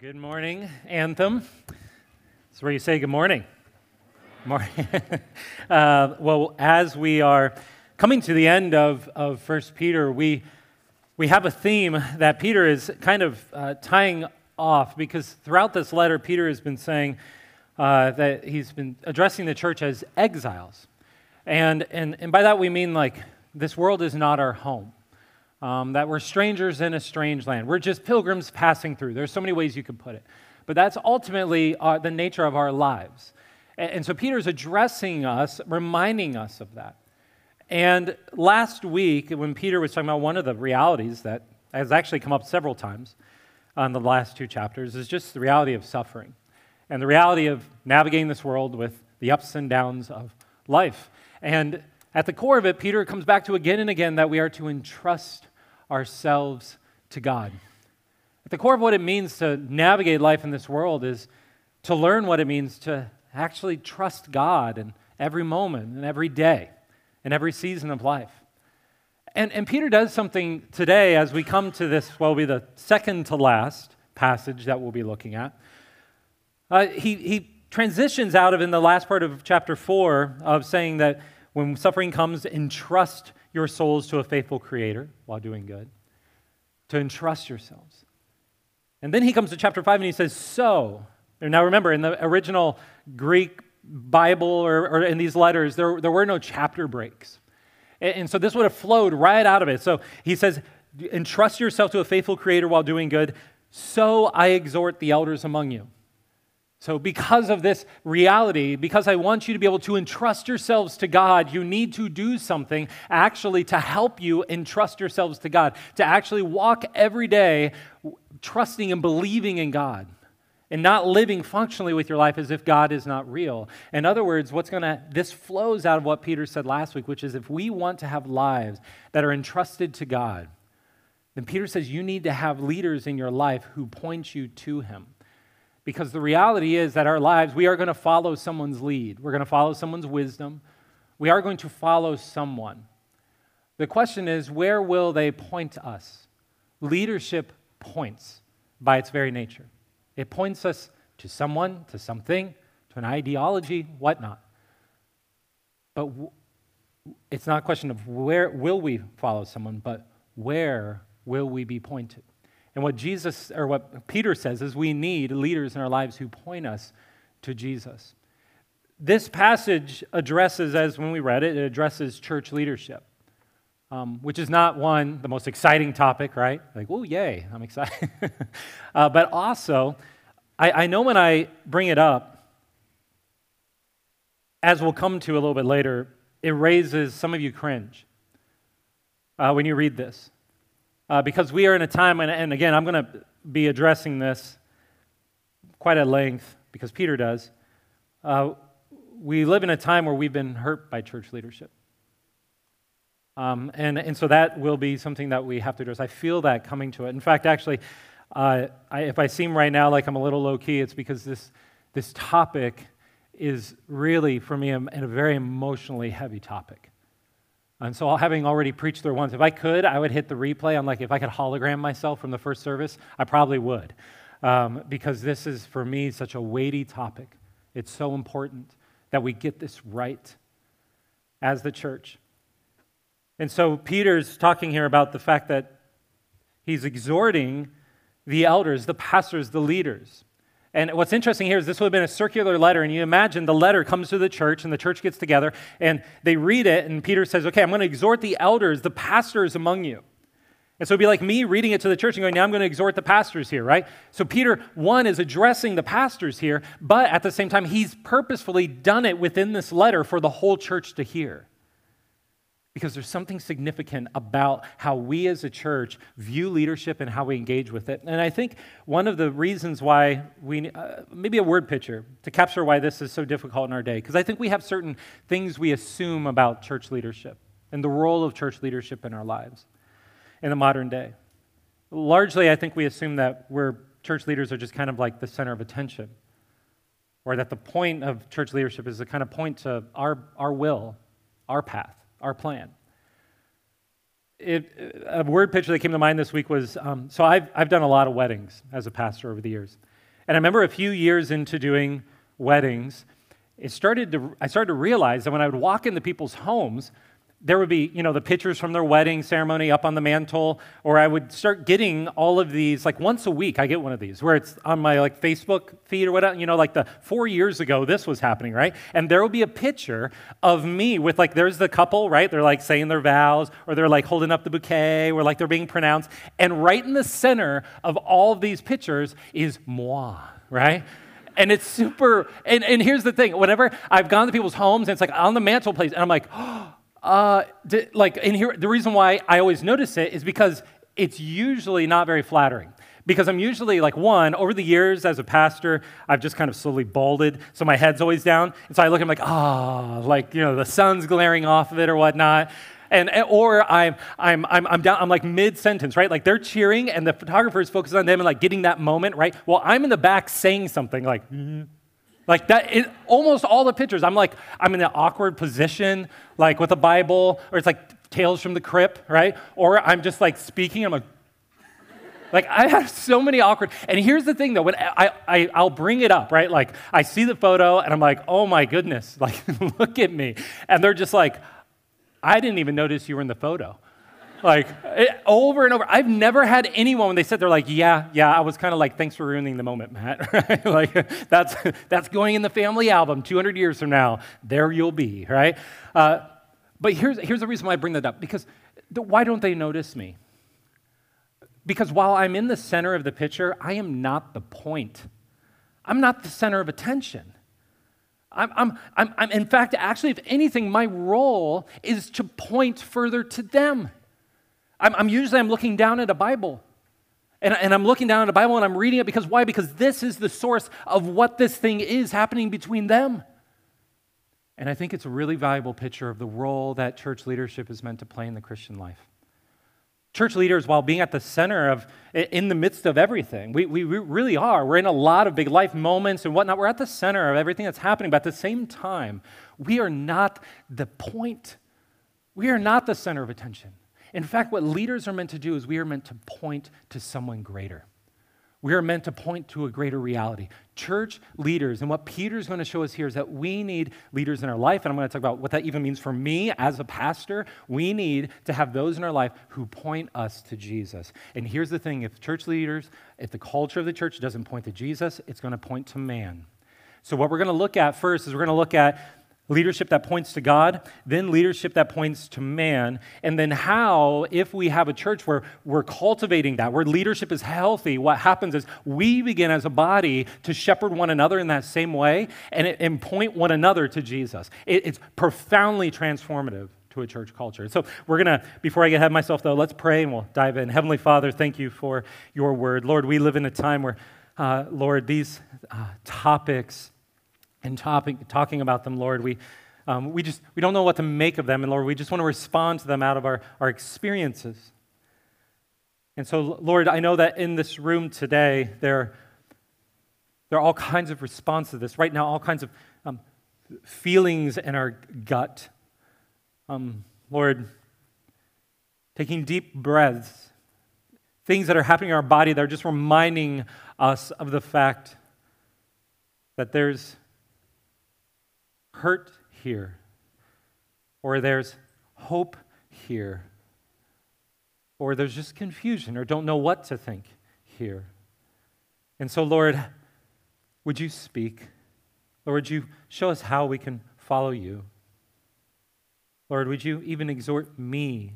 Good morning, Anthem. It's where you say good morning. Morning. uh, well, as we are coming to the end of, of 1 Peter, we, we have a theme that Peter is kind of uh, tying off because throughout this letter, Peter has been saying uh, that he's been addressing the church as exiles. And, and, and by that we mean like this world is not our home um, that we're strangers in a strange land. We're just pilgrims passing through. There's so many ways you could put it. But that's ultimately uh, the nature of our lives. And, and so Peter's addressing us, reminding us of that. And last week, when Peter was talking about one of the realities that has actually come up several times on the last two chapters, is just the reality of suffering and the reality of navigating this world with the ups and downs of life. And at the core of it, Peter comes back to again and again that we are to entrust ourselves to God. At the core of what it means to navigate life in this world is to learn what it means to actually trust God in every moment and every day and every season of life. And, and Peter does something today as we come to this, well, will be the second to last passage that we'll be looking at. Uh, he, he transitions out of, in the last part of chapter 4, of saying that when suffering comes, entrust your souls to a faithful Creator while doing good. To entrust yourselves. And then he comes to chapter 5 and he says, So. Now remember, in the original Greek Bible or, or in these letters, there, there were no chapter breaks. And, and so this would have flowed right out of it. So he says, Entrust yourself to a faithful Creator while doing good. So I exhort the elders among you. So, because of this reality, because I want you to be able to entrust yourselves to God, you need to do something actually to help you entrust yourselves to God, to actually walk every day trusting and believing in God and not living functionally with your life as if God is not real. In other words, what's going to, this flows out of what Peter said last week, which is if we want to have lives that are entrusted to God, then Peter says you need to have leaders in your life who point you to Him. Because the reality is that our lives, we are going to follow someone's lead. We're going to follow someone's wisdom. We are going to follow someone. The question is, where will they point us? Leadership points by its very nature. It points us to someone, to something, to an ideology, whatnot. But w- it's not a question of where will we follow someone, but where will we be pointed? And what Jesus or what Peter says is we need leaders in our lives who point us to Jesus. This passage addresses, as when we read it, it addresses church leadership, um, which is not one, the most exciting topic, right? Like, oh, yay, I'm excited. uh, but also, I, I know when I bring it up, as we'll come to a little bit later, it raises some of you cringe uh, when you read this uh, because we are in a time, and, and again, I'm going to be addressing this quite at length because Peter does. Uh, we live in a time where we've been hurt by church leadership. Um, and, and so that will be something that we have to address. I feel that coming to it. In fact, actually, uh, I, if I seem right now like I'm a little low key, it's because this, this topic is really, for me, a, a very emotionally heavy topic. And so, having already preached there once, if I could, I would hit the replay. I'm like, if I could hologram myself from the first service, I probably would. Um, because this is, for me, such a weighty topic. It's so important that we get this right as the church. And so, Peter's talking here about the fact that he's exhorting the elders, the pastors, the leaders and what's interesting here is this would have been a circular letter, and you imagine the letter comes to the church, and the church gets together, and they read it, and Peter says, Okay, I'm going to exhort the elders, the pastors among you. And so it'd be like me reading it to the church and going, Now I'm going to exhort the pastors here, right? So Peter, one, is addressing the pastors here, but at the same time, he's purposefully done it within this letter for the whole church to hear because there's something significant about how we as a church view leadership and how we engage with it. And I think one of the reasons why we, uh, maybe a word picture to capture why this is so difficult in our day, because I think we have certain things we assume about church leadership and the role of church leadership in our lives in the modern day. Largely, I think we assume that we're church leaders are just kind of like the center of attention, or that the point of church leadership is to kind of point to our, our will, our path our plan. it, a word picture that came to mind this week was um, so I've, I've done a lot of weddings as a pastor over the years. And I remember a few years into doing weddings, it started to, I started to realize that when I would walk into people's homes, there would be, you know, the pictures from their wedding ceremony up on the mantle, or I would start getting all of these, like once a week, I get one of these where it's on my like Facebook feed or whatever, you know, like the four years ago this was happening, right? And there will be a picture of me with like, there's the couple, right? They're like saying their vows, or they're like holding up the bouquet, or like they're being pronounced. And right in the center of all of these pictures is moi, right? and it's super and, and here's the thing whenever i've gone to people's homes and it's like on the mantelpiece and i'm like oh uh, like, and here, the reason why I always notice it is because it's usually not very flattering. Because I'm usually like, one, over the years as a pastor, I've just kind of slowly balded, so my head's always down. And so I look, I'm like, ah, oh, like, you know, the sun's glaring off of it or whatnot. And, or I'm, I'm, I'm, I'm down, I'm like mid sentence, right? Like they're cheering and the photographer is focused on them and like getting that moment, right? Well, I'm in the back saying something like, mm-hmm. Like that, in almost all the pictures, I'm like, I'm in an awkward position, like with a Bible, or it's like Tales from the Crypt, right? Or I'm just like speaking, I'm like, like I have so many awkward. And here's the thing, though, when I, I I'll bring it up, right? Like I see the photo, and I'm like, oh my goodness, like look at me, and they're just like, I didn't even notice you were in the photo like it, over and over. I've never had anyone when they said they're like, yeah, yeah. I was kind of like, thanks for ruining the moment, Matt. right? like that's that's going in the family album 200 years from now. There you'll be, right? Uh, but here's here's the reason why I bring that up because the, why don't they notice me? Because while I'm in the center of the picture, I am not the point. I'm not the center of attention. I'm, I'm, I'm, I'm, in fact, actually, if anything, my role is to point further to them. I'm, I'm usually I'm looking down at a Bible. And, and I'm looking down at a Bible and I'm reading it because why? Because this is the source of what this thing is happening between them. And I think it's a really valuable picture of the role that church leadership is meant to play in the Christian life. Church leaders, while being at the center of, in the midst of everything, we, we really are. We're in a lot of big life moments and whatnot. We're at the center of everything that's happening, but at the same time, we are not the point. We are not the center of attention. In fact, what leaders are meant to do is we are meant to point to someone greater. We are meant to point to a greater reality. Church leaders, and what Peter's going to show us here is that we need leaders in our life, and I'm going to talk about what that even means for me as a pastor. We need to have those in our life who point us to Jesus. And here's the thing if church leaders, if the culture of the church doesn't point to Jesus, it's going to point to man. So, what we're going to look at first is we're going to look at leadership that points to God, then leadership that points to man, and then how, if we have a church where we're cultivating that, where leadership is healthy, what happens is we begin as a body to shepherd one another in that same way and, and point one another to Jesus. It, it's profoundly transformative to a church culture. So we're going to, before I get ahead of myself though, let's pray and we'll dive in. Heavenly Father, thank you for your word. Lord, we live in a time where, uh, Lord, these uh, topics, and topic, talking about them, Lord, we, um, we just we don't know what to make of them, and Lord, we just want to respond to them out of our, our experiences. And so, Lord, I know that in this room today, there, there are all kinds of responses to this. Right now, all kinds of um, feelings in our gut. Um, Lord, taking deep breaths, things that are happening in our body that are just reminding us of the fact that there's hurt here, or there's hope here, or there's just confusion or don't know what to think here. And so, Lord, would you speak? Lord, would you show us how we can follow you? Lord, would you even exhort me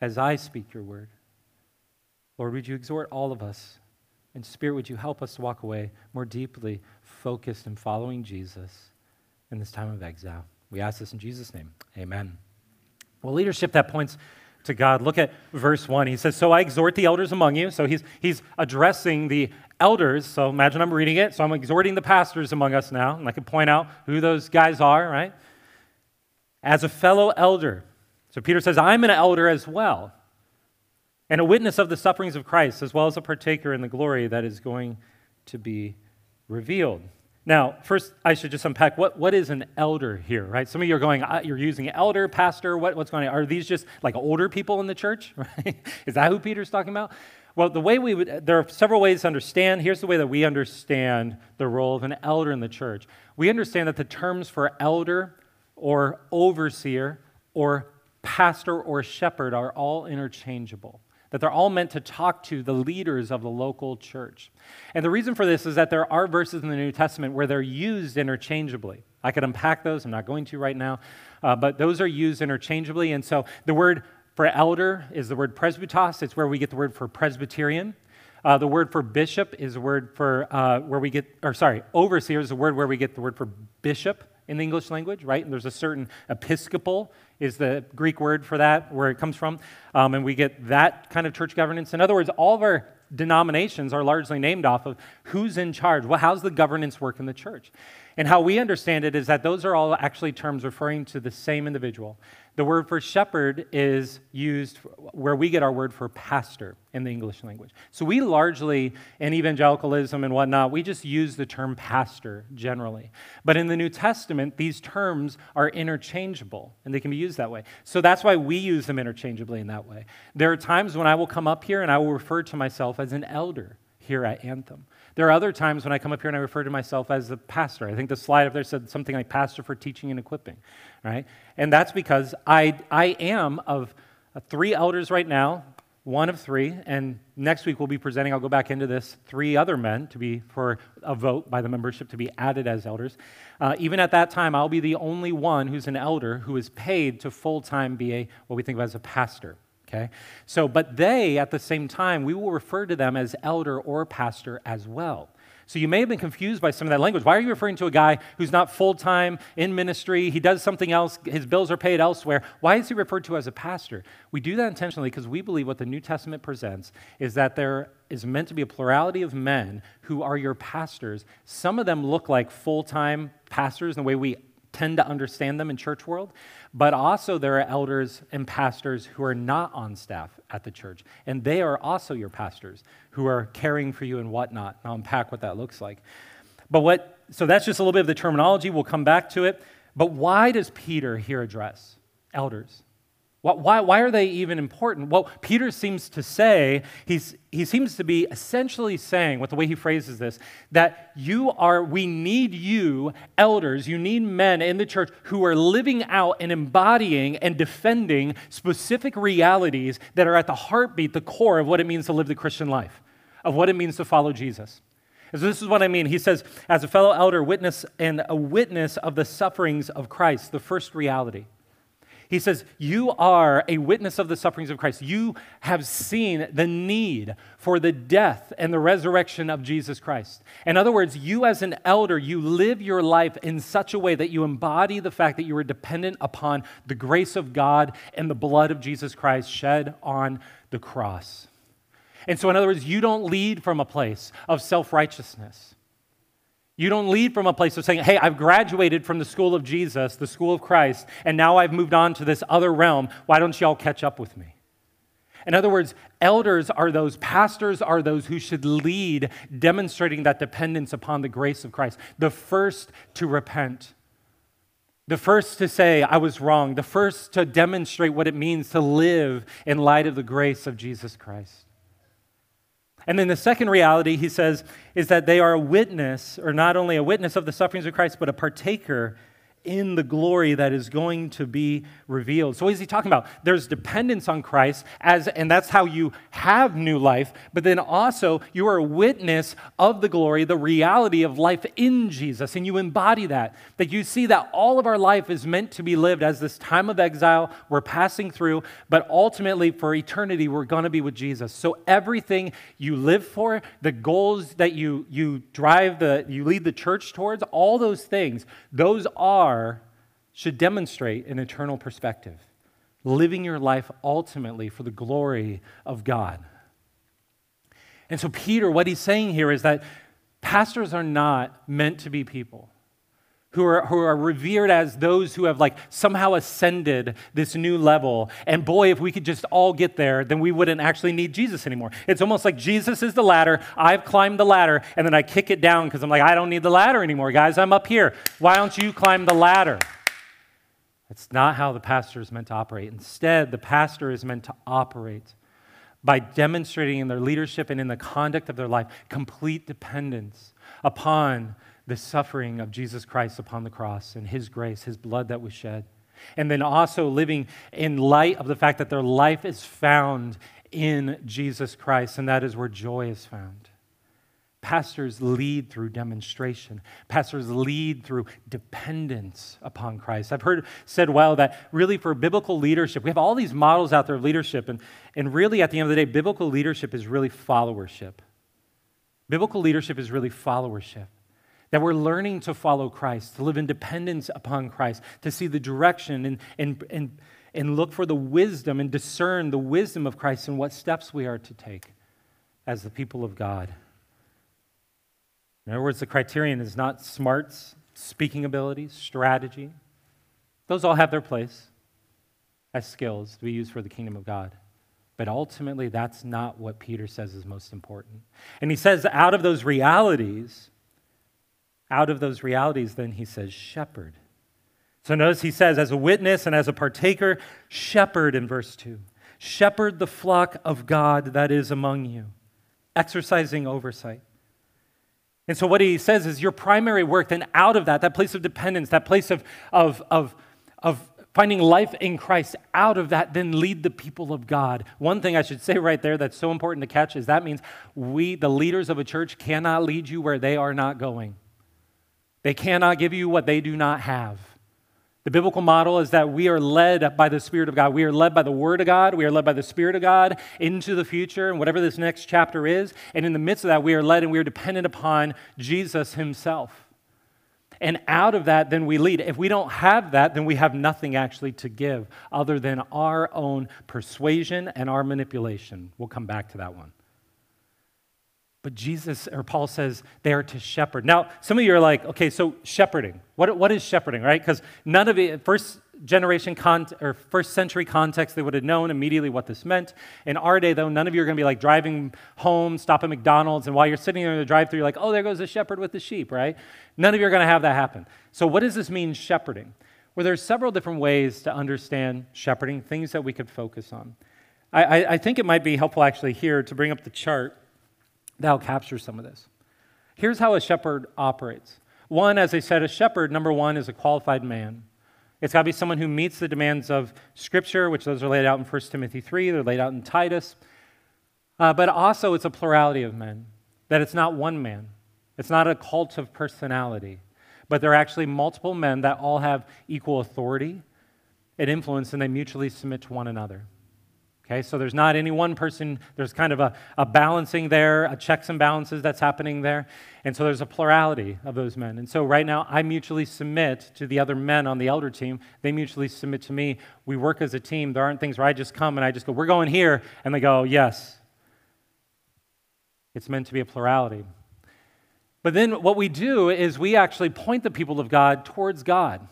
as I speak your word? Lord, would you exhort all of us? And Spirit, would you help us walk away more deeply focused in following Jesus? In this time of exile. We ask this in Jesus' name. Amen. Well, leadership that points to God. Look at verse 1. He says, So I exhort the elders among you. So he's, he's addressing the elders. So imagine I'm reading it. So I'm exhorting the pastors among us now. And I can point out who those guys are, right? As a fellow elder. So Peter says, I'm an elder as well, and a witness of the sufferings of Christ, as well as a partaker in the glory that is going to be revealed. Now, first, I should just unpack what, what is an elder here, right? Some of you are going, you're using elder, pastor, what, what's going on? Are these just like older people in the church, right? is that who Peter's talking about? Well, the way we would, there are several ways to understand. Here's the way that we understand the role of an elder in the church. We understand that the terms for elder or overseer or pastor or shepherd are all interchangeable that they're all meant to talk to the leaders of the local church. And the reason for this is that there are verses in the New Testament where they're used interchangeably. I could unpack those, I'm not going to right now, uh, but those are used interchangeably. And so the word for elder is the word presbyteros, it's where we get the word for Presbyterian. Uh, the word for bishop is a word for uh, where we get, or sorry, overseer is a word where we get the word for bishop in the English language, right? And there's a certain episcopal is the Greek word for that, where it comes from. Um, and we get that kind of church governance. In other words, all of our denominations are largely named off of who's in charge. Well, how's the governance work in the church? And how we understand it is that those are all actually terms referring to the same individual. The word for shepherd is used where we get our word for pastor in the English language. So we largely, in evangelicalism and whatnot, we just use the term pastor generally. But in the New Testament, these terms are interchangeable and they can be used that way. So that's why we use them interchangeably in that way. There are times when I will come up here and I will refer to myself as an elder here at Anthem. There are other times when I come up here and I refer to myself as a pastor. I think the slide up there said something like pastor for teaching and equipping, right? And that's because I, I am of three elders right now, one of three, and next week we'll be presenting, I'll go back into this, three other men to be for a vote by the membership to be added as elders. Uh, even at that time, I'll be the only one who's an elder who is paid to full time be a, what we think of as a pastor. Okay? So, but they, at the same time, we will refer to them as elder or pastor as well. So you may have been confused by some of that language. Why are you referring to a guy who's not full time in ministry? He does something else, his bills are paid elsewhere. Why is he referred to as a pastor? We do that intentionally because we believe what the New Testament presents is that there is meant to be a plurality of men who are your pastors. Some of them look like full time pastors in the way we tend to understand them in church world, but also there are elders and pastors who are not on staff at the church, and they are also your pastors who are caring for you and whatnot. And I'll unpack what that looks like. But what, so that's just a little bit of the terminology. We'll come back to it. But why does Peter here address elders? Why, why are they even important? Well, Peter seems to say, he's, he seems to be essentially saying, with the way he phrases this, that you are, we need you, elders, you need men in the church who are living out and embodying and defending specific realities that are at the heartbeat, the core of what it means to live the Christian life, of what it means to follow Jesus. So this is what I mean. He says, as a fellow elder, witness and a witness of the sufferings of Christ, the first reality. He says, You are a witness of the sufferings of Christ. You have seen the need for the death and the resurrection of Jesus Christ. In other words, you as an elder, you live your life in such a way that you embody the fact that you are dependent upon the grace of God and the blood of Jesus Christ shed on the cross. And so, in other words, you don't lead from a place of self righteousness. You don't lead from a place of saying, hey, I've graduated from the school of Jesus, the school of Christ, and now I've moved on to this other realm. Why don't y'all catch up with me? In other words, elders are those, pastors are those who should lead, demonstrating that dependence upon the grace of Christ. The first to repent, the first to say, I was wrong, the first to demonstrate what it means to live in light of the grace of Jesus Christ. And then the second reality, he says, is that they are a witness, or not only a witness of the sufferings of Christ, but a partaker in the glory that is going to be revealed. So what is he talking about? There's dependence on Christ as and that's how you have new life, but then also you are a witness of the glory, the reality of life in Jesus and you embody that. That you see that all of our life is meant to be lived as this time of exile we're passing through, but ultimately for eternity we're going to be with Jesus. So everything you live for, the goals that you you drive the you lead the church towards, all those things, those are are should demonstrate an eternal perspective, living your life ultimately for the glory of God. And so, Peter, what he's saying here is that pastors are not meant to be people who are, who are revered as those who have like somehow ascended this new level. And boy, if we could just all get there, then we wouldn't actually need Jesus anymore. It's almost like Jesus is the ladder. I've climbed the ladder, and then I kick it down because I'm like, I don't need the ladder anymore, guys. I'm up here. Why don't you climb the ladder? It's not how the pastor is meant to operate. Instead, the pastor is meant to operate by demonstrating in their leadership and in the conduct of their life complete dependence upon the suffering of Jesus Christ upon the cross and his grace, his blood that was shed. And then also living in light of the fact that their life is found in Jesus Christ, and that is where joy is found. Pastors lead through demonstration. Pastors lead through dependence upon Christ. I've heard said well that really for biblical leadership, we have all these models out there of leadership, and, and really at the end of the day, biblical leadership is really followership. Biblical leadership is really followership. That we're learning to follow Christ, to live in dependence upon Christ, to see the direction and, and, and, and look for the wisdom and discern the wisdom of Christ and what steps we are to take as the people of God. In other words, the criterion is not smarts, speaking abilities, strategy. Those all have their place as skills to be used for the kingdom of God. But ultimately, that's not what Peter says is most important. And he says, out of those realities, out of those realities, then he says, shepherd. So notice he says, as a witness and as a partaker, shepherd in verse 2. Shepherd the flock of God that is among you, exercising oversight. And so what he says is your primary work, then out of that, that place of dependence, that place of, of, of, of finding life in Christ, out of that, then lead the people of God. One thing I should say right there that's so important to catch is that means we, the leaders of a church, cannot lead you where they are not going. They cannot give you what they do not have. The biblical model is that we are led by the Spirit of God. We are led by the Word of God. We are led by the Spirit of God into the future and whatever this next chapter is. And in the midst of that, we are led and we are dependent upon Jesus Himself. And out of that, then we lead. If we don't have that, then we have nothing actually to give other than our own persuasion and our manipulation. We'll come back to that one. But Jesus, or Paul says, they are to shepherd. Now, some of you are like, okay, so shepherding. What, what is shepherding, right? Because none of it, first generation con- or first century context, they would have known immediately what this meant. In our day, though, none of you are going to be like driving home, stop at McDonald's, and while you're sitting there in the drive through, you're like, oh, there goes the shepherd with the sheep, right? None of you are going to have that happen. So, what does this mean, shepherding? Well, there's several different ways to understand shepherding, things that we could focus on. I, I, I think it might be helpful actually here to bring up the chart that'll capture some of this. Here's how a shepherd operates. One, as I said, a shepherd, number one, is a qualified man. It's got to be someone who meets the demands of Scripture, which those are laid out in 1 Timothy 3, they're laid out in Titus. Uh, but also, it's a plurality of men, that it's not one man. It's not a cult of personality, but there are actually multiple men that all have equal authority and influence, and they mutually submit to one another. Okay, so there's not any one person, there's kind of a, a balancing there, a checks and balances that's happening there. And so there's a plurality of those men. And so right now, I mutually submit to the other men on the elder team. They mutually submit to me. We work as a team. There aren't things where I just come and I just go, we're going here. And they go, yes. It's meant to be a plurality. But then what we do is we actually point the people of God towards God.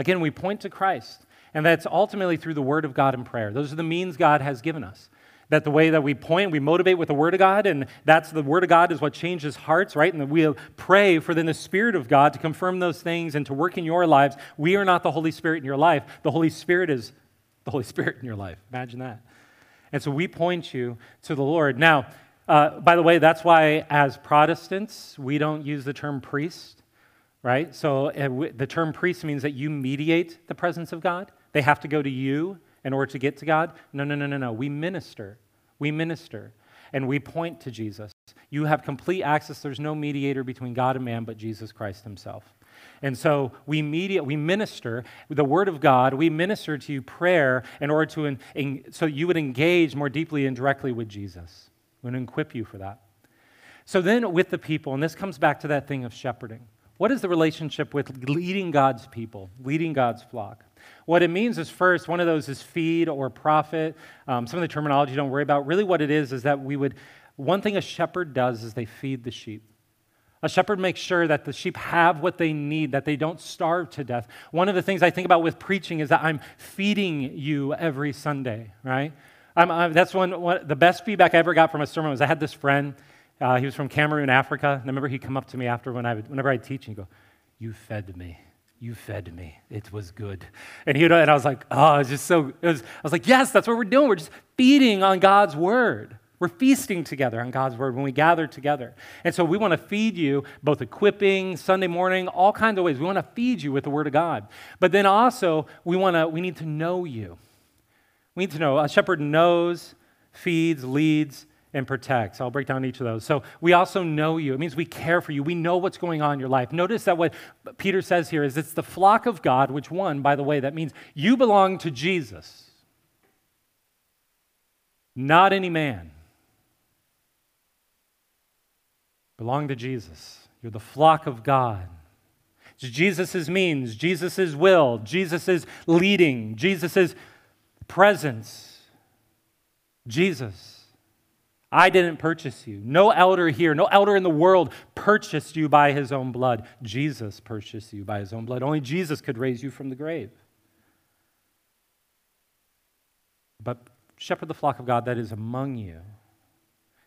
Again, we point to Christ. And that's ultimately through the Word of God and prayer. Those are the means God has given us. That the way that we point, we motivate with the Word of God, and that's the Word of God is what changes hearts, right? And we pray for then the Spirit of God to confirm those things and to work in your lives. We are not the Holy Spirit in your life. The Holy Spirit is the Holy Spirit in your life. Imagine that. And so we point you to the Lord. Now, uh, by the way, that's why as Protestants, we don't use the term priest, right? So uh, w- the term priest means that you mediate the presence of God. They have to go to you in order to get to God. No, no, no, no, no. We minister. We minister. And we point to Jesus. You have complete access. There's no mediator between God and man but Jesus Christ himself. And so we media, we minister the word of God. We minister to you prayer in order to, in, in, so you would engage more deeply and directly with Jesus. We're going to equip you for that. So then with the people, and this comes back to that thing of shepherding. What is the relationship with leading God's people, leading God's flock? What it means is first, one of those is feed or profit. Um, some of the terminology don't worry about. Really, what it is is that we would, one thing a shepherd does is they feed the sheep. A shepherd makes sure that the sheep have what they need, that they don't starve to death. One of the things I think about with preaching is that I'm feeding you every Sunday, right? I'm, I'm, that's one, one, the best feedback I ever got from a sermon was I had this friend. Uh, he was from Cameroon, Africa. And I remember he'd come up to me after when I would, whenever I'd teach and he'd go, "You fed me." you fed me. It was good. And he would, and I was like, oh, it's just so, it was, I was like, yes, that's what we're doing. We're just feeding on God's word. We're feasting together on God's word when we gather together. And so we want to feed you both equipping, Sunday morning, all kinds of ways. We want to feed you with the word of God. But then also, we want to, we need to know you. We need to know. A shepherd knows, feeds, leads, and protects. I'll break down each of those. So we also know you. It means we care for you. We know what's going on in your life. Notice that what Peter says here is it's the flock of God, which one, by the way, that means you belong to Jesus, not any man. Belong to Jesus. You're the flock of God. Jesus' means, Jesus' will, Jesus' leading, Jesus' presence. Jesus. I didn't purchase you. No elder here, no elder in the world purchased you by his own blood. Jesus purchased you by his own blood. Only Jesus could raise you from the grave. But shepherd the flock of God that is among you.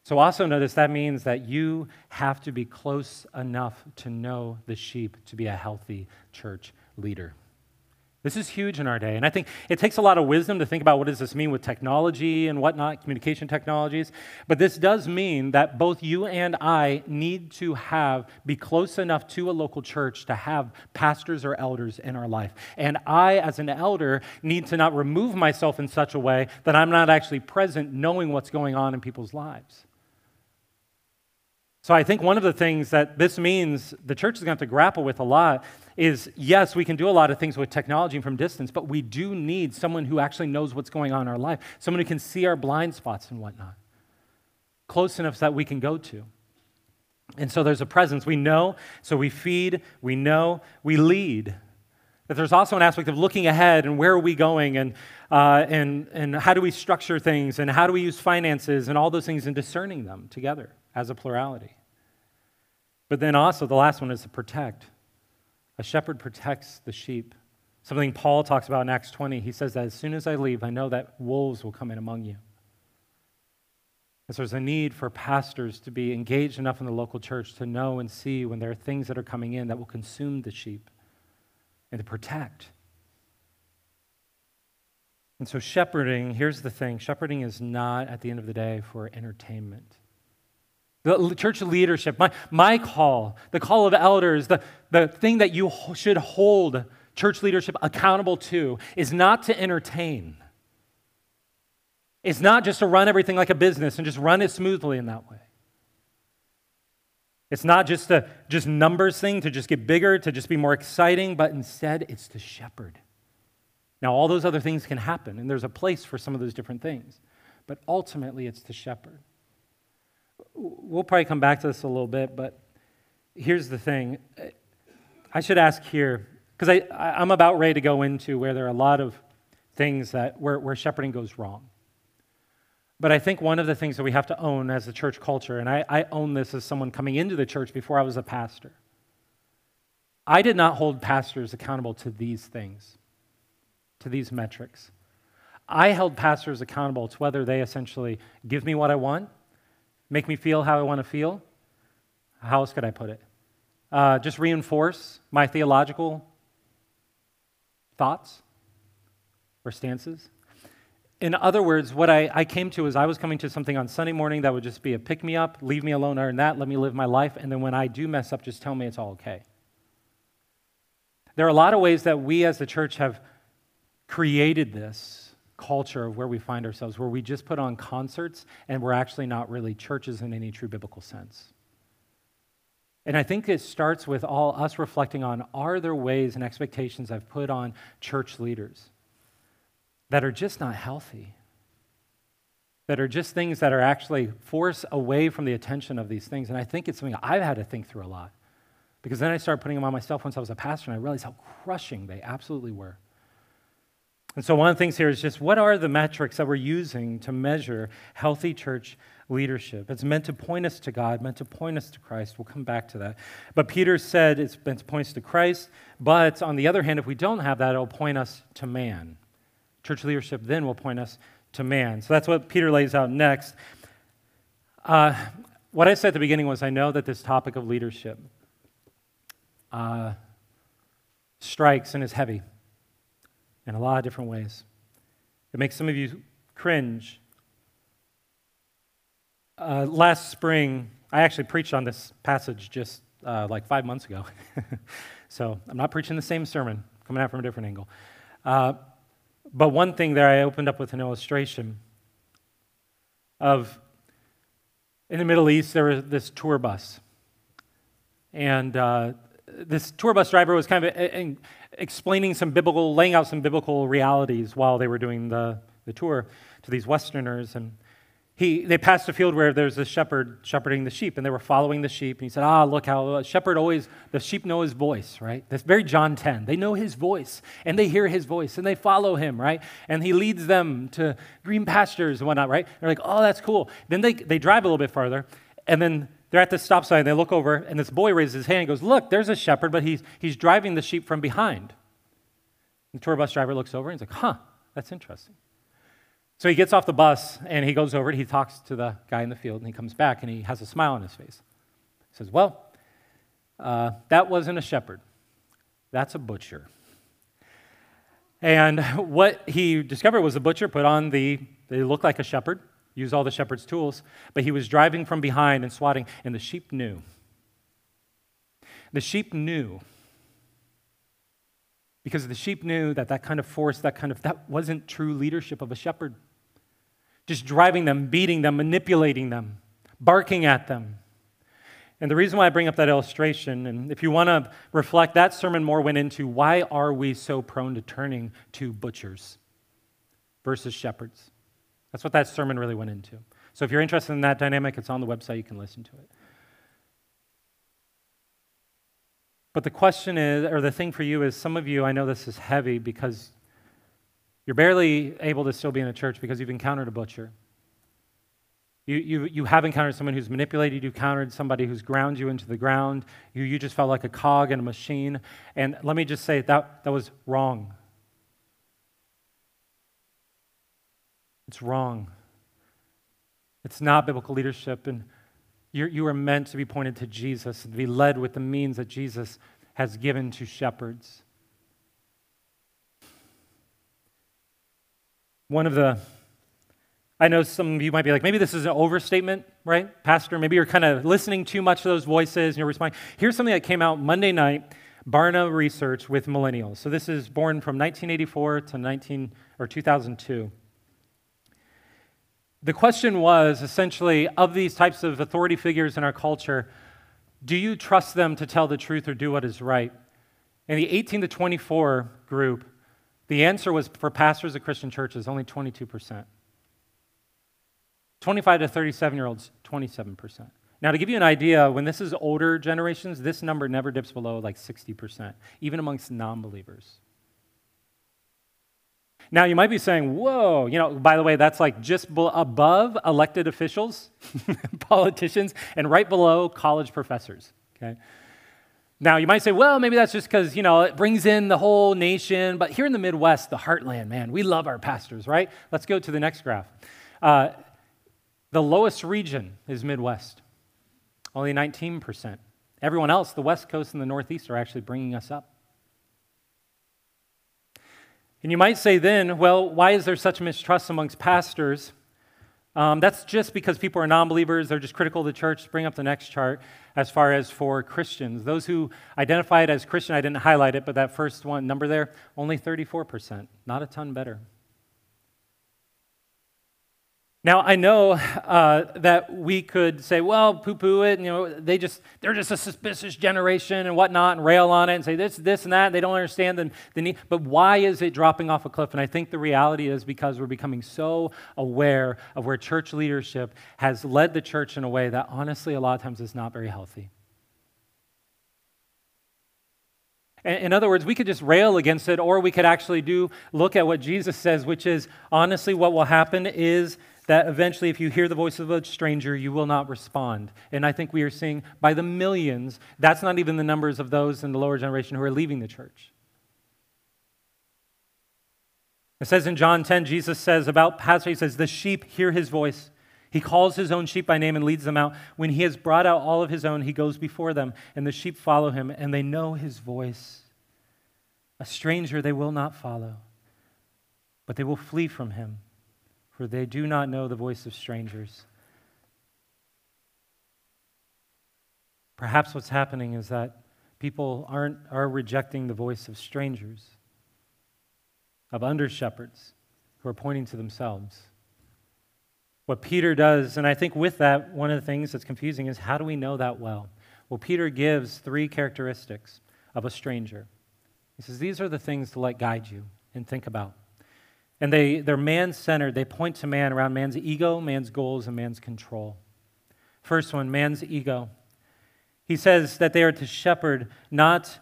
So also notice that means that you have to be close enough to know the sheep to be a healthy church leader. This is huge in our day. And I think it takes a lot of wisdom to think about what does this mean with technology and whatnot, communication technologies. But this does mean that both you and I need to have, be close enough to a local church to have pastors or elders in our life. And I, as an elder, need to not remove myself in such a way that I'm not actually present knowing what's going on in people's lives. So I think one of the things that this means the church is going to have to grapple with a lot is yes, we can do a lot of things with technology from distance, but we do need someone who actually knows what's going on in our life, someone who can see our blind spots and whatnot, close enough so that we can go to. And so there's a presence. We know, so we feed, we know, we lead. But there's also an aspect of looking ahead and where are we going and, uh, and, and how do we structure things and how do we use finances and all those things and discerning them together as a plurality. But then also, the last one is to protect. A shepherd protects the sheep. Something Paul talks about in Acts 20. He says that as soon as I leave, I know that wolves will come in among you. And so there's a need for pastors to be engaged enough in the local church to know and see when there are things that are coming in that will consume the sheep and to protect. And so, shepherding, here's the thing shepherding is not, at the end of the day, for entertainment. The church leadership, my, my call, the call of elders, the, the thing that you should hold church leadership accountable to is not to entertain. It's not just to run everything like a business and just run it smoothly in that way. It's not just a just numbers thing to just get bigger, to just be more exciting, but instead it's to shepherd. Now, all those other things can happen, and there's a place for some of those different things, but ultimately it's to shepherd we'll probably come back to this a little bit, but here's the thing. I should ask here, because I'm about ready to go into where there are a lot of things that where, where shepherding goes wrong. But I think one of the things that we have to own as a church culture, and I, I own this as someone coming into the church before I was a pastor, I did not hold pastors accountable to these things, to these metrics. I held pastors accountable to whether they essentially give me what I want make me feel how I want to feel. How else could I put it? Uh, just reinforce my theological thoughts or stances. In other words, what I, I, came to is I was coming to something on Sunday morning that would just be a pick me up, leave me alone, earn that, let me live my life, and then when I do mess up, just tell me it's all okay. There are a lot of ways that we as the church have created this culture of where we find ourselves, where we just put on concerts and we're actually not really churches in any true biblical sense. And I think it starts with all us reflecting on are there ways and expectations I've put on church leaders that are just not healthy? That are just things that are actually force away from the attention of these things. And I think it's something I've had to think through a lot. Because then I started putting them on myself once I was a pastor, and I realized how crushing they absolutely were. And so, one of the things here is just what are the metrics that we're using to measure healthy church leadership? It's meant to point us to God, meant to point us to Christ. We'll come back to that. But Peter said it's meant to point us to Christ. But on the other hand, if we don't have that, it'll point us to man. Church leadership then will point us to man. So that's what Peter lays out next. Uh, what I said at the beginning was I know that this topic of leadership uh, strikes and is heavy in a lot of different ways. It makes some of you cringe. Uh, last spring, I actually preached on this passage just uh, like five months ago. so I'm not preaching the same sermon, coming out from a different angle. Uh, but one thing there, I opened up with an illustration of in the Middle East, there was this tour bus. And uh, this tour bus driver was kind of uh, explaining some biblical, laying out some biblical realities while they were doing the, the tour to these Westerners. And he, they passed a field where there's a shepherd shepherding the sheep, and they were following the sheep. And he said, Ah, look how a shepherd always, the sheep know his voice, right? That's very John 10. They know his voice, and they hear his voice, and they follow him, right? And he leads them to green pastures and whatnot, right? They're like, Oh, that's cool. Then they, they drive a little bit farther, and then they're at the stop sign. They look over, and this boy raises his hand and goes, Look, there's a shepherd, but he's, he's driving the sheep from behind. The tour bus driver looks over and he's like, Huh, that's interesting. So he gets off the bus and he goes over and he talks to the guy in the field and he comes back and he has a smile on his face. He says, Well, uh, that wasn't a shepherd, that's a butcher. And what he discovered was the butcher put on the, they looked like a shepherd, used all the shepherd's tools, but he was driving from behind and swatting, and the sheep knew. The sheep knew. Because the sheep knew that that kind of force, that kind of, that wasn't true leadership of a shepherd. Just driving them, beating them, manipulating them, barking at them. And the reason why I bring up that illustration, and if you want to reflect, that sermon more went into why are we so prone to turning to butchers versus shepherds? That's what that sermon really went into. So if you're interested in that dynamic, it's on the website. You can listen to it. But the question is, or the thing for you is, some of you, I know this is heavy because you're barely able to still be in a church because you've encountered a butcher. You, you, you have encountered someone who's manipulated you, encountered somebody who's ground you into the ground. You, you just felt like a cog in a machine. And let me just say that, that was wrong. It's wrong. It's not biblical leadership. And you're, you are meant to be pointed to Jesus and to be led with the means that Jesus has given to shepherds. One of the, I know some of you might be like, maybe this is an overstatement, right, Pastor? Maybe you're kind of listening too much to those voices and you're responding. Here's something that came out Monday night Barna Research with millennials. So this is born from 1984 to 19 or 2002 the question was essentially of these types of authority figures in our culture, do you trust them to tell the truth or do what is right? In the 18 to 24 group, the answer was for pastors of Christian churches, only 22%. 25 to 37 year olds, 27%. Now, to give you an idea, when this is older generations, this number never dips below like 60%, even amongst non believers. Now, you might be saying, whoa, you know, by the way, that's like just above elected officials, politicians, and right below college professors, okay? Now, you might say, well, maybe that's just because, you know, it brings in the whole nation. But here in the Midwest, the heartland, man, we love our pastors, right? Let's go to the next graph. Uh, the lowest region is Midwest, only 19%. Everyone else, the West Coast and the Northeast, are actually bringing us up. And you might say then, well, why is there such mistrust amongst pastors? Um, that's just because people are non believers, they're just critical of the church. Bring up the next chart as far as for Christians. Those who identify as Christian, I didn't highlight it, but that first one number there, only 34%. Not a ton better. Now, I know uh, that we could say, well, poo poo it, and, you know, they just, they're just a suspicious generation and whatnot, and rail on it and say this, this, and that. They don't understand the, the need. But why is it dropping off a cliff? And I think the reality is because we're becoming so aware of where church leadership has led the church in a way that honestly, a lot of times is not very healthy. In other words, we could just rail against it, or we could actually do look at what Jesus says, which is honestly, what will happen is that eventually, if you hear the voice of a stranger, you will not respond. And I think we are seeing by the millions, that's not even the numbers of those in the lower generation who are leaving the church. It says in John 10, Jesus says about pastor, he says, The sheep hear his voice. He calls his own sheep by name and leads them out. When he has brought out all of his own, he goes before them, and the sheep follow him, and they know his voice. A stranger they will not follow, but they will flee from him, for they do not know the voice of strangers. Perhaps what's happening is that people aren't, are rejecting the voice of strangers, of under shepherds who are pointing to themselves. What Peter does, and I think with that, one of the things that's confusing is how do we know that well? Well, Peter gives three characteristics of a stranger. He says, These are the things to let guide you and think about. And they, they're man centered. They point to man around man's ego, man's goals, and man's control. First one, man's ego. He says that they are to shepherd not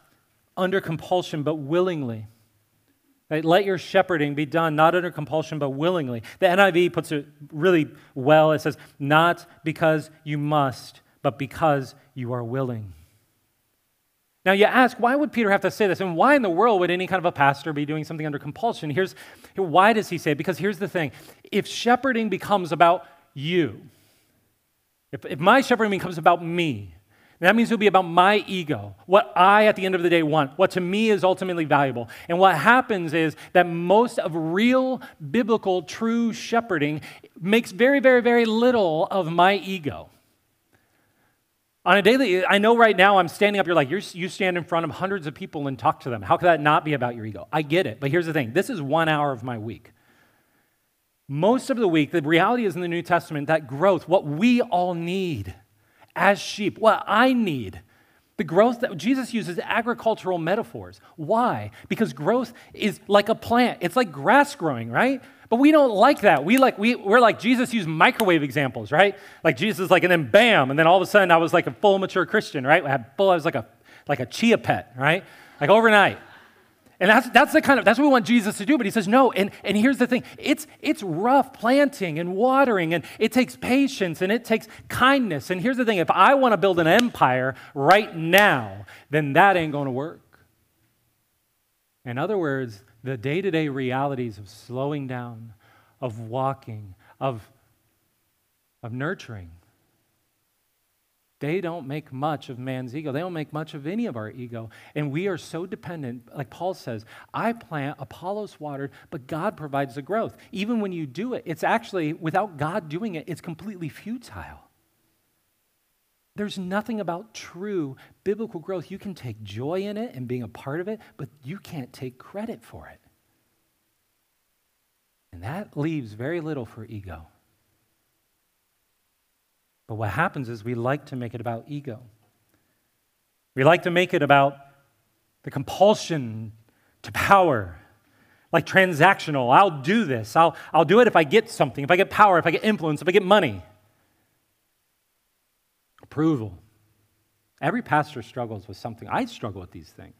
under compulsion, but willingly. Right? Let your shepherding be done not under compulsion, but willingly. The NIV puts it really well. It says, not because you must, but because you are willing. Now, you ask, why would Peter have to say this? And why in the world would any kind of a pastor be doing something under compulsion? Here's why does he say it? Because here's the thing if shepherding becomes about you, if, if my shepherding becomes about me, that means it'll be about my ego, what I at the end of the day want, what to me is ultimately valuable. And what happens is that most of real biblical true shepherding makes very, very, very little of my ego. On a daily, I know right now I'm standing up, you're like, you're, you stand in front of hundreds of people and talk to them. How could that not be about your ego? I get it, but here's the thing this is one hour of my week. Most of the week, the reality is in the New Testament that growth, what we all need, as sheep. What I need. The growth that Jesus uses agricultural metaphors. Why? Because growth is like a plant. It's like grass growing, right? But we don't like that. We like we, we're like Jesus used microwave examples, right? Like Jesus, is like, and then bam, and then all of a sudden I was like a full mature Christian, right? I had full, I was like a like a chia pet, right? Like overnight. And that's, that's the kind of, that's what we want Jesus to do. But he says, no. And, and here's the thing it's, it's rough planting and watering, and it takes patience and it takes kindness. And here's the thing if I want to build an empire right now, then that ain't going to work. In other words, the day to day realities of slowing down, of walking, of, of nurturing, they don't make much of man's ego. They don't make much of any of our ego. And we are so dependent, like Paul says, I plant, Apollos watered, but God provides the growth. Even when you do it, it's actually, without God doing it, it's completely futile. There's nothing about true biblical growth. You can take joy in it and being a part of it, but you can't take credit for it. And that leaves very little for ego. But what happens is we like to make it about ego. We like to make it about the compulsion to power, like transactional. I'll do this. I'll, I'll do it if I get something, if I get power, if I get influence, if I get money. Approval. Every pastor struggles with something. I struggle with these things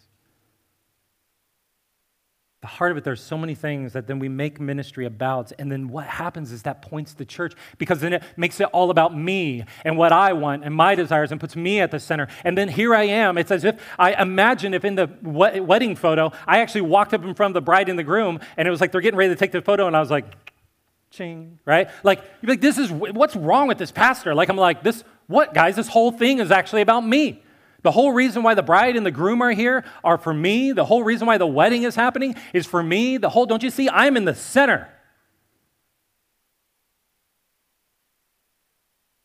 the heart of it, there's so many things that then we make ministry about. And then what happens is that points the church because then it makes it all about me and what I want and my desires and puts me at the center. And then here I am. It's as if I imagine if in the wedding photo, I actually walked up in front of the bride and the groom and it was like they're getting ready to take the photo and I was like, ching, right? Like, you're like, this is, what's wrong with this pastor? Like, I'm like, this, what, guys? This whole thing is actually about me. The whole reason why the bride and the groom are here are for me. The whole reason why the wedding is happening is for me. The whole, don't you see? I'm in the center.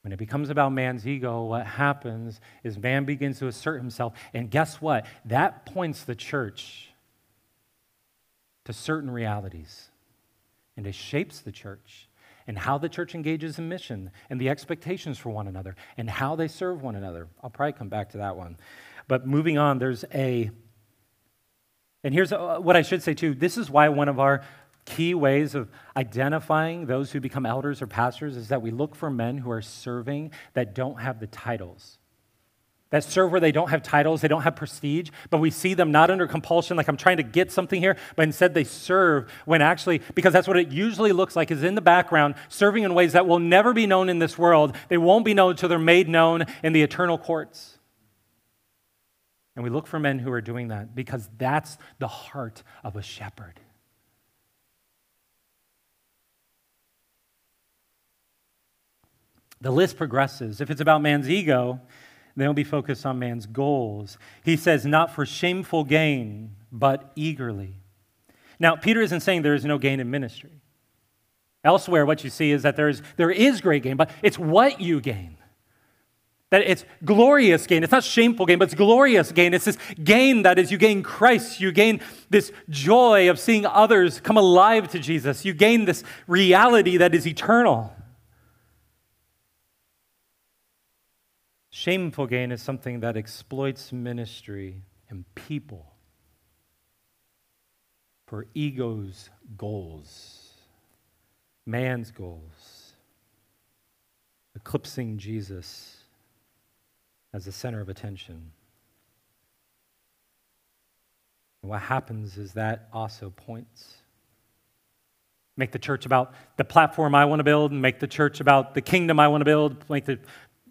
When it becomes about man's ego, what happens is man begins to assert himself. And guess what? That points the church to certain realities. And it shapes the church and how the church engages in mission and the expectations for one another and how they serve one another. I'll probably come back to that one. But moving on, there's a, and here's what I should say too. This is why one of our key ways of identifying those who become elders or pastors is that we look for men who are serving that don't have the titles. That serve where they don't have titles, they don't have prestige, but we see them not under compulsion, like I'm trying to get something here, but instead they serve when actually, because that's what it usually looks like, is in the background, serving in ways that will never be known in this world. They won't be known until they're made known in the eternal courts. And we look for men who are doing that because that's the heart of a shepherd. The list progresses. If it's about man's ego, then will be focused on man's goals. He says, not for shameful gain, but eagerly. Now, Peter isn't saying there is no gain in ministry. Elsewhere, what you see is that there is, there is great gain, but it's what you gain. That it's glorious gain. It's not shameful gain, but it's glorious gain. It's this gain that is you gain Christ. You gain this joy of seeing others come alive to Jesus. You gain this reality that is eternal. Shameful gain is something that exploits ministry and people for ego's goals, man's goals, eclipsing Jesus as the center of attention. And what happens is that also points. Make the church about the platform I want to build, and make the church about the kingdom I want to build, make the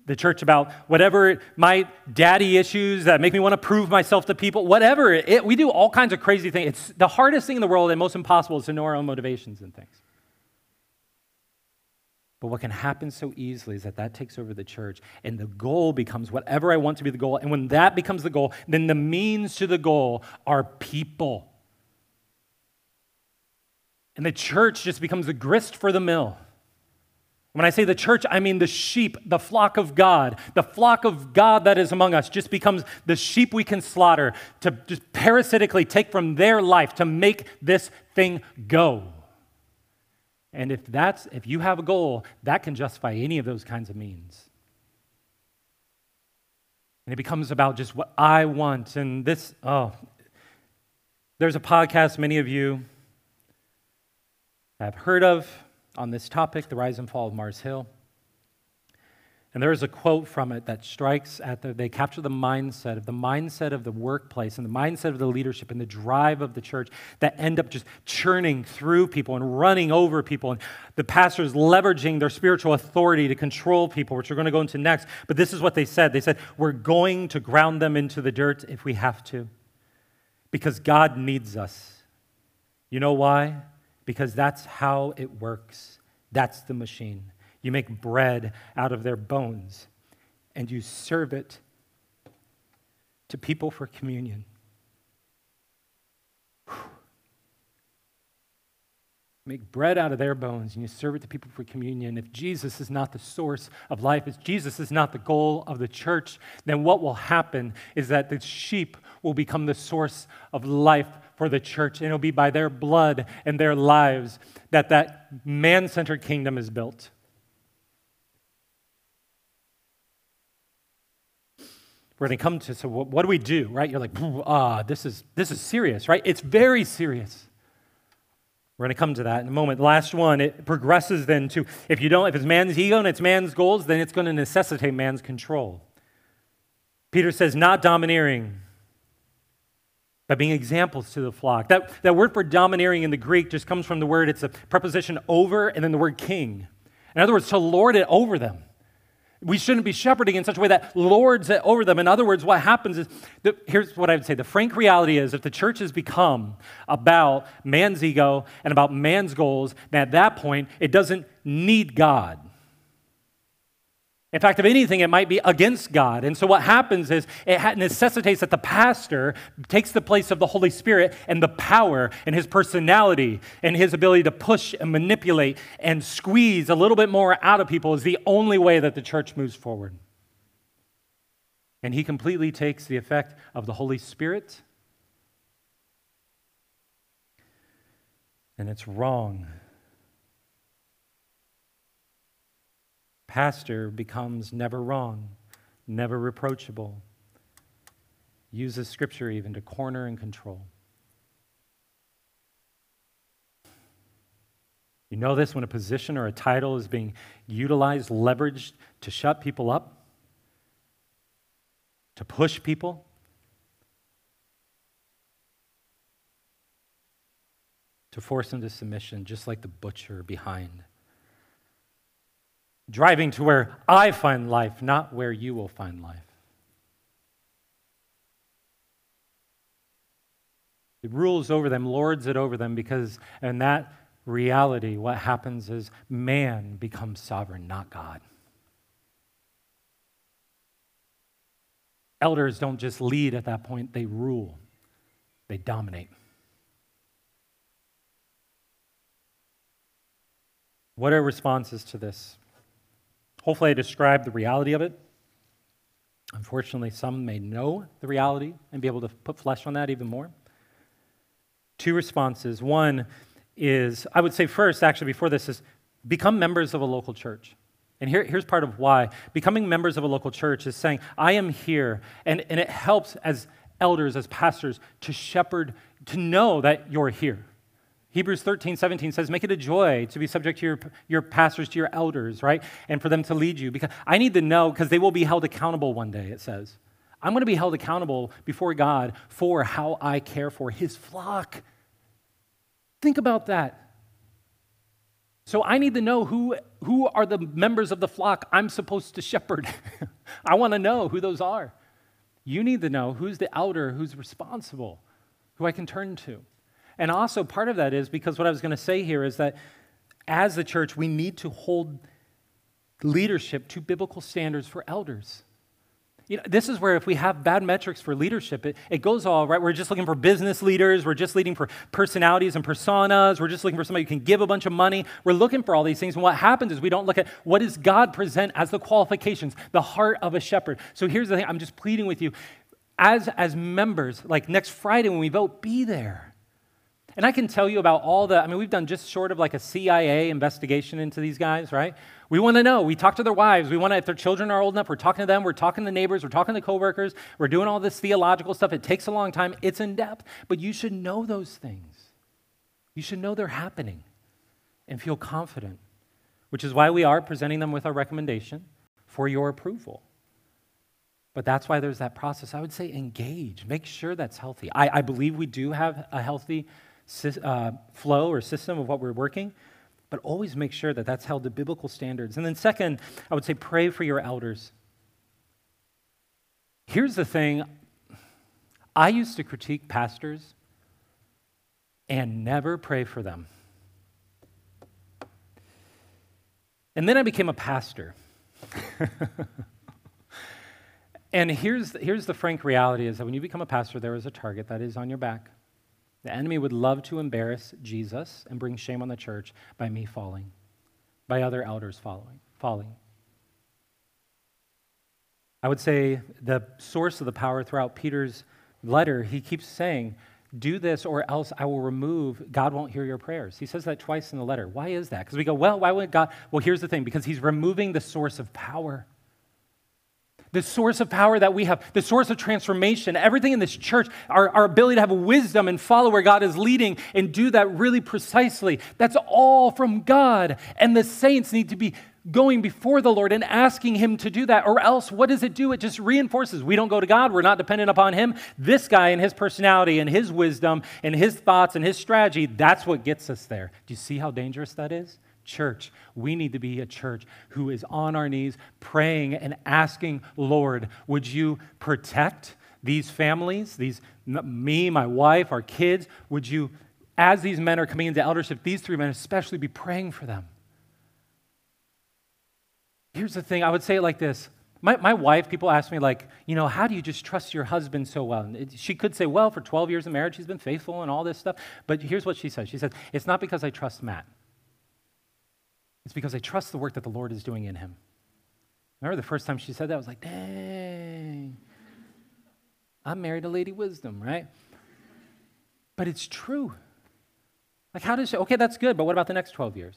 the church about whatever my daddy issues that make me want to prove myself to people, whatever. It, we do all kinds of crazy things. It's the hardest thing in the world and most impossible is to know our own motivations and things. But what can happen so easily is that that takes over the church, and the goal becomes whatever I want to be the goal. And when that becomes the goal, then the means to the goal are people. And the church just becomes the grist for the mill. When I say the church, I mean the sheep, the flock of God. The flock of God that is among us just becomes the sheep we can slaughter to just parasitically take from their life to make this thing go. And if that's if you have a goal, that can justify any of those kinds of means. And it becomes about just what I want. And this, oh, there's a podcast many of you have heard of on this topic, the rise and fall of Mars Hill. And there is a quote from it that strikes at the, they capture the mindset of the mindset of the workplace and the mindset of the leadership and the drive of the church that end up just churning through people and running over people. And the pastors leveraging their spiritual authority to control people, which we're going to go into next. But this is what they said they said, We're going to ground them into the dirt if we have to, because God needs us. You know why? Because that's how it works. That's the machine. You make bread out of their bones and you serve it to people for communion. Make bread out of their bones and you serve it to people for communion. If Jesus is not the source of life, if Jesus is not the goal of the church, then what will happen is that the sheep will become the source of life for the church, and it'll be by their blood and their lives that that man centered kingdom is built. We're going to come to, so what, do we do, right? You're like, ah, this is, this is serious, right? It's very serious. We're going to come to that in a moment. Last one, it progresses then to if you don't, if it's man's ego and it's man's goals, then it's going to necessitate man's control. Peter says, not domineering, by being examples to the flock. That, that word for domineering in the Greek just comes from the word, it's a preposition over and then the word king. In other words, to lord it over them. We shouldn't be shepherding in such a way that lords it over them. In other words, what happens is, that, here's what I would say the frank reality is if the church has become about man's ego and about man's goals, then at that point, it doesn't need God. In fact, if anything, it might be against God. And so what happens is it necessitates that the pastor takes the place of the Holy Spirit and the power and his personality and his ability to push and manipulate and squeeze a little bit more out of people is the only way that the church moves forward. And he completely takes the effect of the Holy Spirit. And it's wrong. Pastor becomes never wrong, never reproachable, uses scripture even to corner and control. You know this when a position or a title is being utilized, leveraged to shut people up? to push people, to force them to submission, just like the butcher behind. Driving to where I find life, not where you will find life. It rules over them, lords it over them, because in that reality, what happens is man becomes sovereign, not God. Elders don't just lead at that point, they rule, they dominate. What are responses to this? Hopefully, I described the reality of it. Unfortunately, some may know the reality and be able to put flesh on that even more. Two responses. One is, I would say first, actually, before this, is become members of a local church. And here, here's part of why. Becoming members of a local church is saying, I am here. And, and it helps as elders, as pastors, to shepherd, to know that you're here. Hebrews 13, 17 says, Make it a joy to be subject to your, your pastors, to your elders, right? And for them to lead you. Because I need to know, because they will be held accountable one day, it says. I'm going to be held accountable before God for how I care for his flock. Think about that. So I need to know who, who are the members of the flock I'm supposed to shepherd. I want to know who those are. You need to know who's the elder, who's responsible, who I can turn to. And also, part of that is because what I was going to say here is that as the church, we need to hold leadership to biblical standards for elders. You know, this is where if we have bad metrics for leadership, it, it goes all right. We're just looking for business leaders. We're just looking for personalities and personas. We're just looking for somebody who can give a bunch of money. We're looking for all these things. And what happens is we don't look at what does God present as the qualifications, the heart of a shepherd. So here's the thing I'm just pleading with you. As, as members, like next Friday when we vote, be there. And I can tell you about all the, I mean, we've done just short of like a CIA investigation into these guys, right? We want to know. We talk to their wives. We want to, if their children are old enough, we're talking to them. We're talking to neighbors. We're talking to coworkers. We're doing all this theological stuff. It takes a long time. It's in depth. But you should know those things. You should know they're happening and feel confident, which is why we are presenting them with our recommendation for your approval. But that's why there's that process. I would say engage. Make sure that's healthy. I, I believe we do have a healthy uh, flow or system of what we're working, but always make sure that that's held to biblical standards. And then, second, I would say pray for your elders. Here's the thing I used to critique pastors and never pray for them. And then I became a pastor. and here's, here's the frank reality is that when you become a pastor, there is a target that is on your back. The enemy would love to embarrass Jesus and bring shame on the church by me falling, by other elders following, falling. I would say the source of the power throughout Peter's letter, he keeps saying, do this or else I will remove, God won't hear your prayers. He says that twice in the letter. Why is that? Because we go, well, why would God? Well, here's the thing because he's removing the source of power the source of power that we have, the source of transformation, everything in this church, our, our ability to have wisdom and follow where God is leading and do that really precisely. That's all from God. And the saints need to be going before the Lord and asking Him to do that. Or else, what does it do? It just reinforces we don't go to God, we're not dependent upon Him. This guy and his personality and his wisdom and his thoughts and his strategy, that's what gets us there. Do you see how dangerous that is? Church. We need to be a church who is on our knees praying and asking, Lord, would you protect these families, these me, my wife, our kids? Would you, as these men are coming into eldership, these three men especially be praying for them? Here's the thing, I would say it like this. My, my wife, people ask me, like, you know, how do you just trust your husband so well? And it, she could say, well, for 12 years of marriage, he's been faithful and all this stuff. But here's what she says She says, it's not because I trust Matt. It's because I trust the work that the Lord is doing in him. Remember the first time she said that? I was like, dang. I'm married to Lady Wisdom, right? But it's true. Like, how does she, okay, that's good, but what about the next 12 years?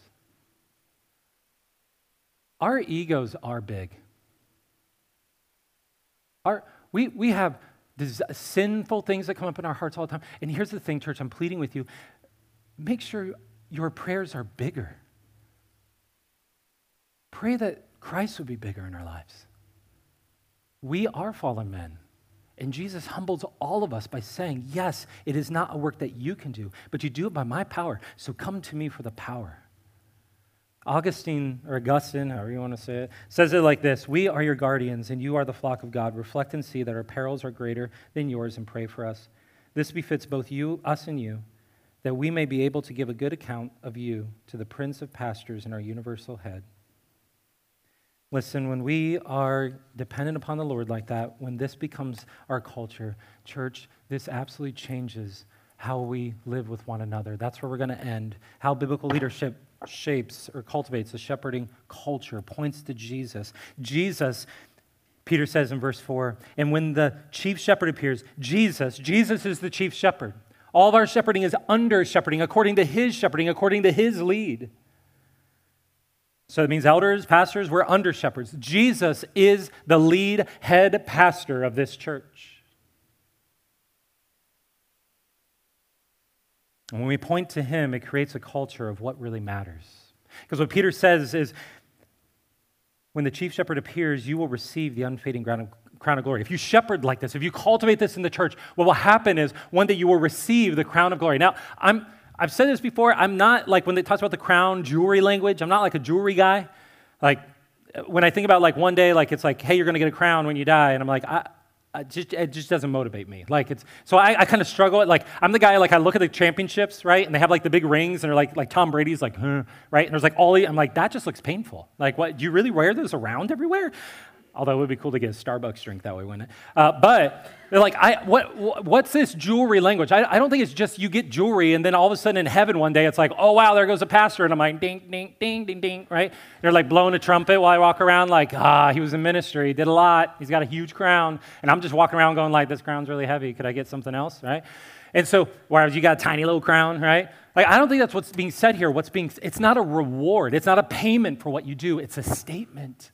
Our egos are big. Our, we, we have sinful things that come up in our hearts all the time. And here's the thing, church, I'm pleading with you make sure your prayers are bigger. Pray that Christ would be bigger in our lives. We are fallen men. And Jesus humbles all of us by saying, Yes, it is not a work that you can do, but you do it by my power. So come to me for the power. Augustine, or Augustine, however you want to say it, says it like this We are your guardians, and you are the flock of God. Reflect and see that our perils are greater than yours, and pray for us. This befits both you, us, and you, that we may be able to give a good account of you to the Prince of Pastors and our universal head. Listen, when we are dependent upon the Lord like that, when this becomes our culture, church, this absolutely changes how we live with one another. That's where we're going to end. How biblical leadership shapes or cultivates a shepherding culture points to Jesus. Jesus, Peter says in verse 4, and when the chief shepherd appears, Jesus, Jesus is the chief shepherd. All of our shepherding is under shepherding, according to his shepherding, according to his lead. So it means elders, pastors, we're under shepherds. Jesus is the lead head pastor of this church. And when we point to him, it creates a culture of what really matters. Because what Peter says is when the chief shepherd appears, you will receive the unfading crown of glory. If you shepherd like this, if you cultivate this in the church, what will happen is one day you will receive the crown of glory. Now, I'm I've said this before. I'm not like when it talks about the crown jewelry language, I'm not like a jewelry guy. Like when I think about like one day, like it's like, hey, you're going to get a crown when you die. And I'm like, I, just, it just doesn't motivate me. Like it's, so I, I kind of struggle. Like I'm the guy, like I look at the championships, right? And they have like the big rings and they're like, like Tom Brady's like, huh, right? And there's like all I'm like, that just looks painful. Like what, do you really wear those around everywhere? Although it would be cool to get a Starbucks drink that way, wouldn't it? Uh, but they're like, I, what, what's this jewelry language? I, I don't think it's just you get jewelry and then all of a sudden in heaven one day it's like, oh wow, there goes a pastor. And I'm like, ding, ding, ding, ding, ding, right? They're like blowing a trumpet while I walk around like, ah, he was in ministry, did a lot. He's got a huge crown. And I'm just walking around going like, this crown's really heavy. Could I get something else, right? And so, whereas you got a tiny little crown, right? Like, I don't think that's what's being said here. What's being, it's not a reward. It's not a payment for what you do. It's a statement.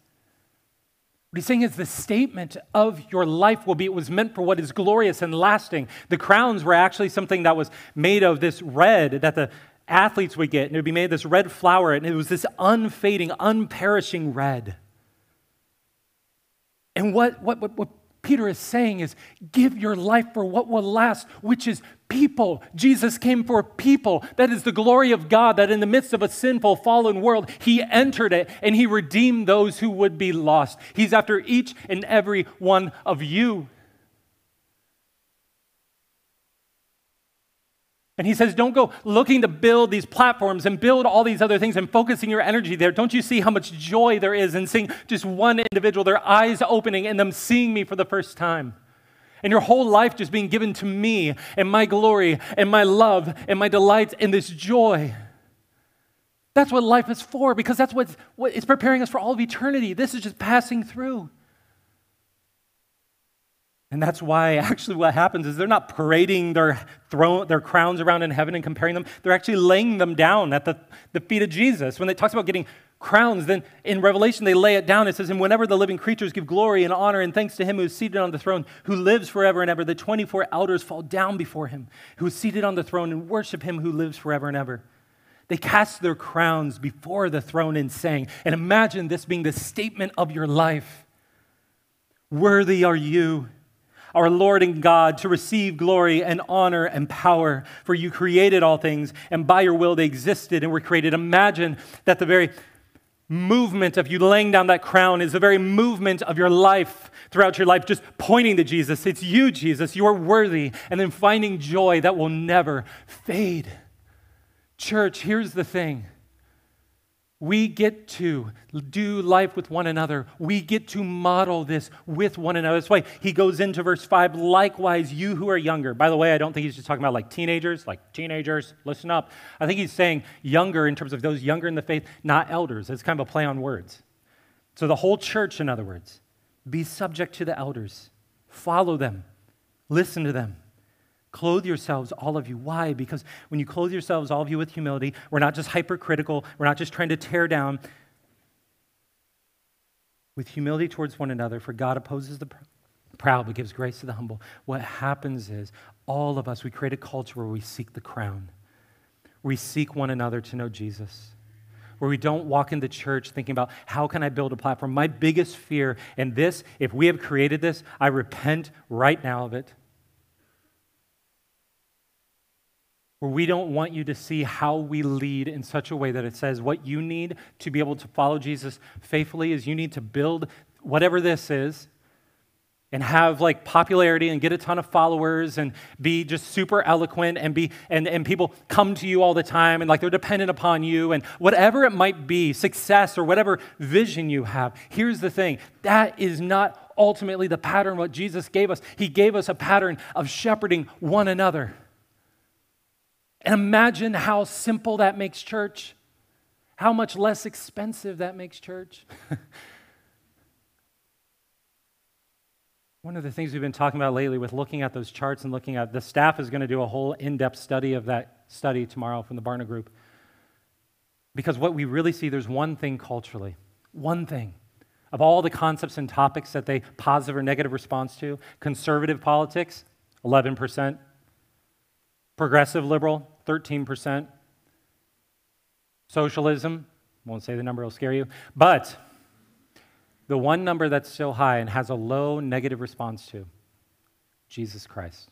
What he's saying is the statement of your life will be, it was meant for what is glorious and lasting. The crowns were actually something that was made of this red that the athletes would get, and it would be made of this red flower, and it was this unfading, unperishing red. And what, what, what, what Peter is saying is give your life for what will last, which is people. Jesus came for people. That is the glory of God, that in the midst of a sinful, fallen world, He entered it and He redeemed those who would be lost. He's after each and every one of you. And he says, don't go looking to build these platforms and build all these other things and focusing your energy there. Don't you see how much joy there is in seeing just one individual, their eyes opening and them seeing me for the first time? And your whole life just being given to me and my glory and my love and my delights and this joy. That's what life is for because that's what, it's preparing us for all of eternity. This is just passing through. And that's why actually what happens is they're not parading their, throne, their crowns around in heaven and comparing them. They're actually laying them down at the, the feet of Jesus. When it talks about getting crowns, then in Revelation they lay it down. It says, And whenever the living creatures give glory and honor and thanks to him who is seated on the throne, who lives forever and ever, the 24 elders fall down before him, who is seated on the throne, and worship him who lives forever and ever. They cast their crowns before the throne and sang. And imagine this being the statement of your life Worthy are you our Lord and God, to receive glory and honor and power. For you created all things, and by your will they existed and were created. Imagine that the very movement of you laying down that crown is the very movement of your life throughout your life, just pointing to Jesus. It's you, Jesus. You are worthy. And then finding joy that will never fade. Church, here's the thing we get to do life with one another. We get to model this with one another. That's why he goes into verse 5 likewise, you who are younger. By the way, I don't think he's just talking about like teenagers, like teenagers, listen up. I think he's saying younger in terms of those younger in the faith, not elders. It's kind of a play on words. So the whole church, in other words, be subject to the elders, follow them, listen to them. Clothe yourselves, all of you. Why? Because when you clothe yourselves, all of you, with humility, we're not just hypercritical, we're not just trying to tear down. With humility towards one another, for God opposes the proud but gives grace to the humble. What happens is all of us, we create a culture where we seek the crown. We seek one another to know Jesus. where we don't walk into church thinking about how can I build a platform. My biggest fear, and this, if we have created this, I repent right now of it. Where we don't want you to see how we lead in such a way that it says what you need to be able to follow Jesus faithfully is you need to build whatever this is and have like popularity and get a ton of followers and be just super eloquent and be and, and people come to you all the time and like they're dependent upon you and whatever it might be success or whatever vision you have here's the thing that is not ultimately the pattern what jesus gave us. He gave us a pattern of shepherding one another and imagine how simple that makes church how much less expensive that makes church One of the things we've been talking about lately with looking at those charts and looking at the staff is going to do a whole in depth study of that study tomorrow from the Barna Group. Because what we really see, there's one thing culturally, one thing. Of all the concepts and topics that they positive or negative response to, conservative politics, 11%, progressive liberal, 13%, socialism, won't say the number, it'll scare you, but the one number that's still high and has a low negative response to Jesus Christ.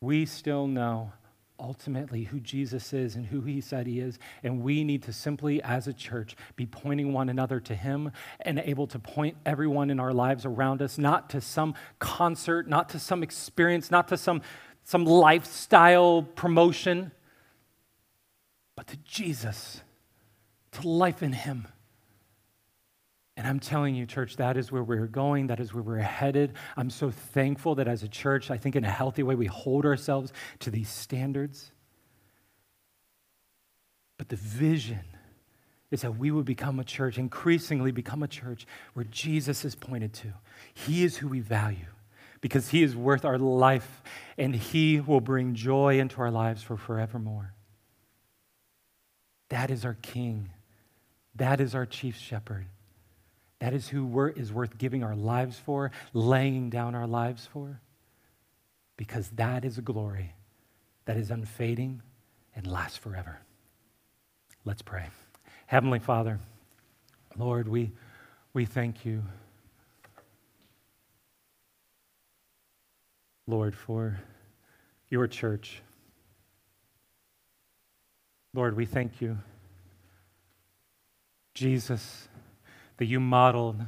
We still know ultimately who Jesus is and who he said he is. And we need to simply, as a church, be pointing one another to him and able to point everyone in our lives around us, not to some concert, not to some experience, not to some, some lifestyle promotion, but to Jesus, to life in him. And I'm telling you, church, that is where we're going. That is where we're headed. I'm so thankful that as a church, I think in a healthy way, we hold ourselves to these standards. But the vision is that we would become a church, increasingly become a church where Jesus is pointed to. He is who we value because he is worth our life and he will bring joy into our lives for forevermore. That is our king. That is our chief shepherd. That is who is worth giving our lives for, laying down our lives for, because that is a glory that is unfading and lasts forever. Let's pray. Heavenly Father, Lord, we, we thank you, Lord, for your church. Lord, we thank you, Jesus that you modeled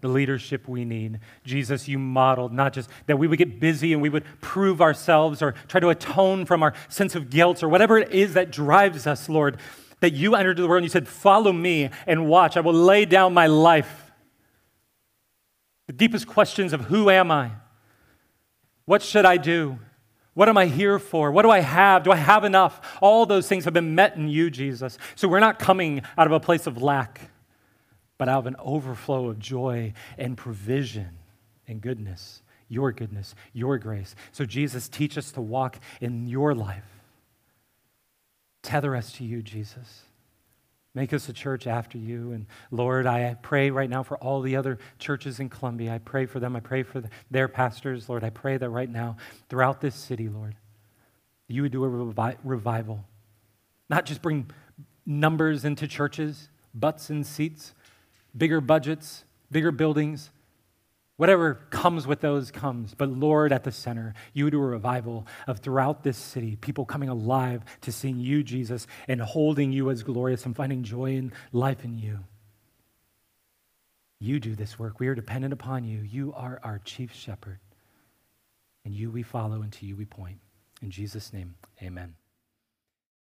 the leadership we need. Jesus, you modeled not just that we would get busy and we would prove ourselves or try to atone from our sense of guilt or whatever it is that drives us, Lord, that you entered the world and you said, Follow me and watch. I will lay down my life. The deepest questions of who am I? What should I do? What am I here for? What do I have? Do I have enough? All those things have been met in you, Jesus. So we're not coming out of a place of lack but out of an overflow of joy and provision and goodness, your goodness, your grace. So, Jesus, teach us to walk in your life. Tether us to you, Jesus. Make us a church after you. And Lord, I pray right now for all the other churches in Columbia. I pray for them. I pray for their pastors. Lord, I pray that right now, throughout this city, Lord, you would do a revi- revival. Not just bring numbers into churches, butts and seats, bigger budgets, bigger buildings, whatever comes with those comes. But Lord, at the center, you do a revival of throughout this city, people coming alive to seeing you, Jesus, and holding you as glorious and finding joy and life in you. You do this work. We are dependent upon you. You are our chief shepherd. And you we follow, and to you we point. In Jesus' name, amen.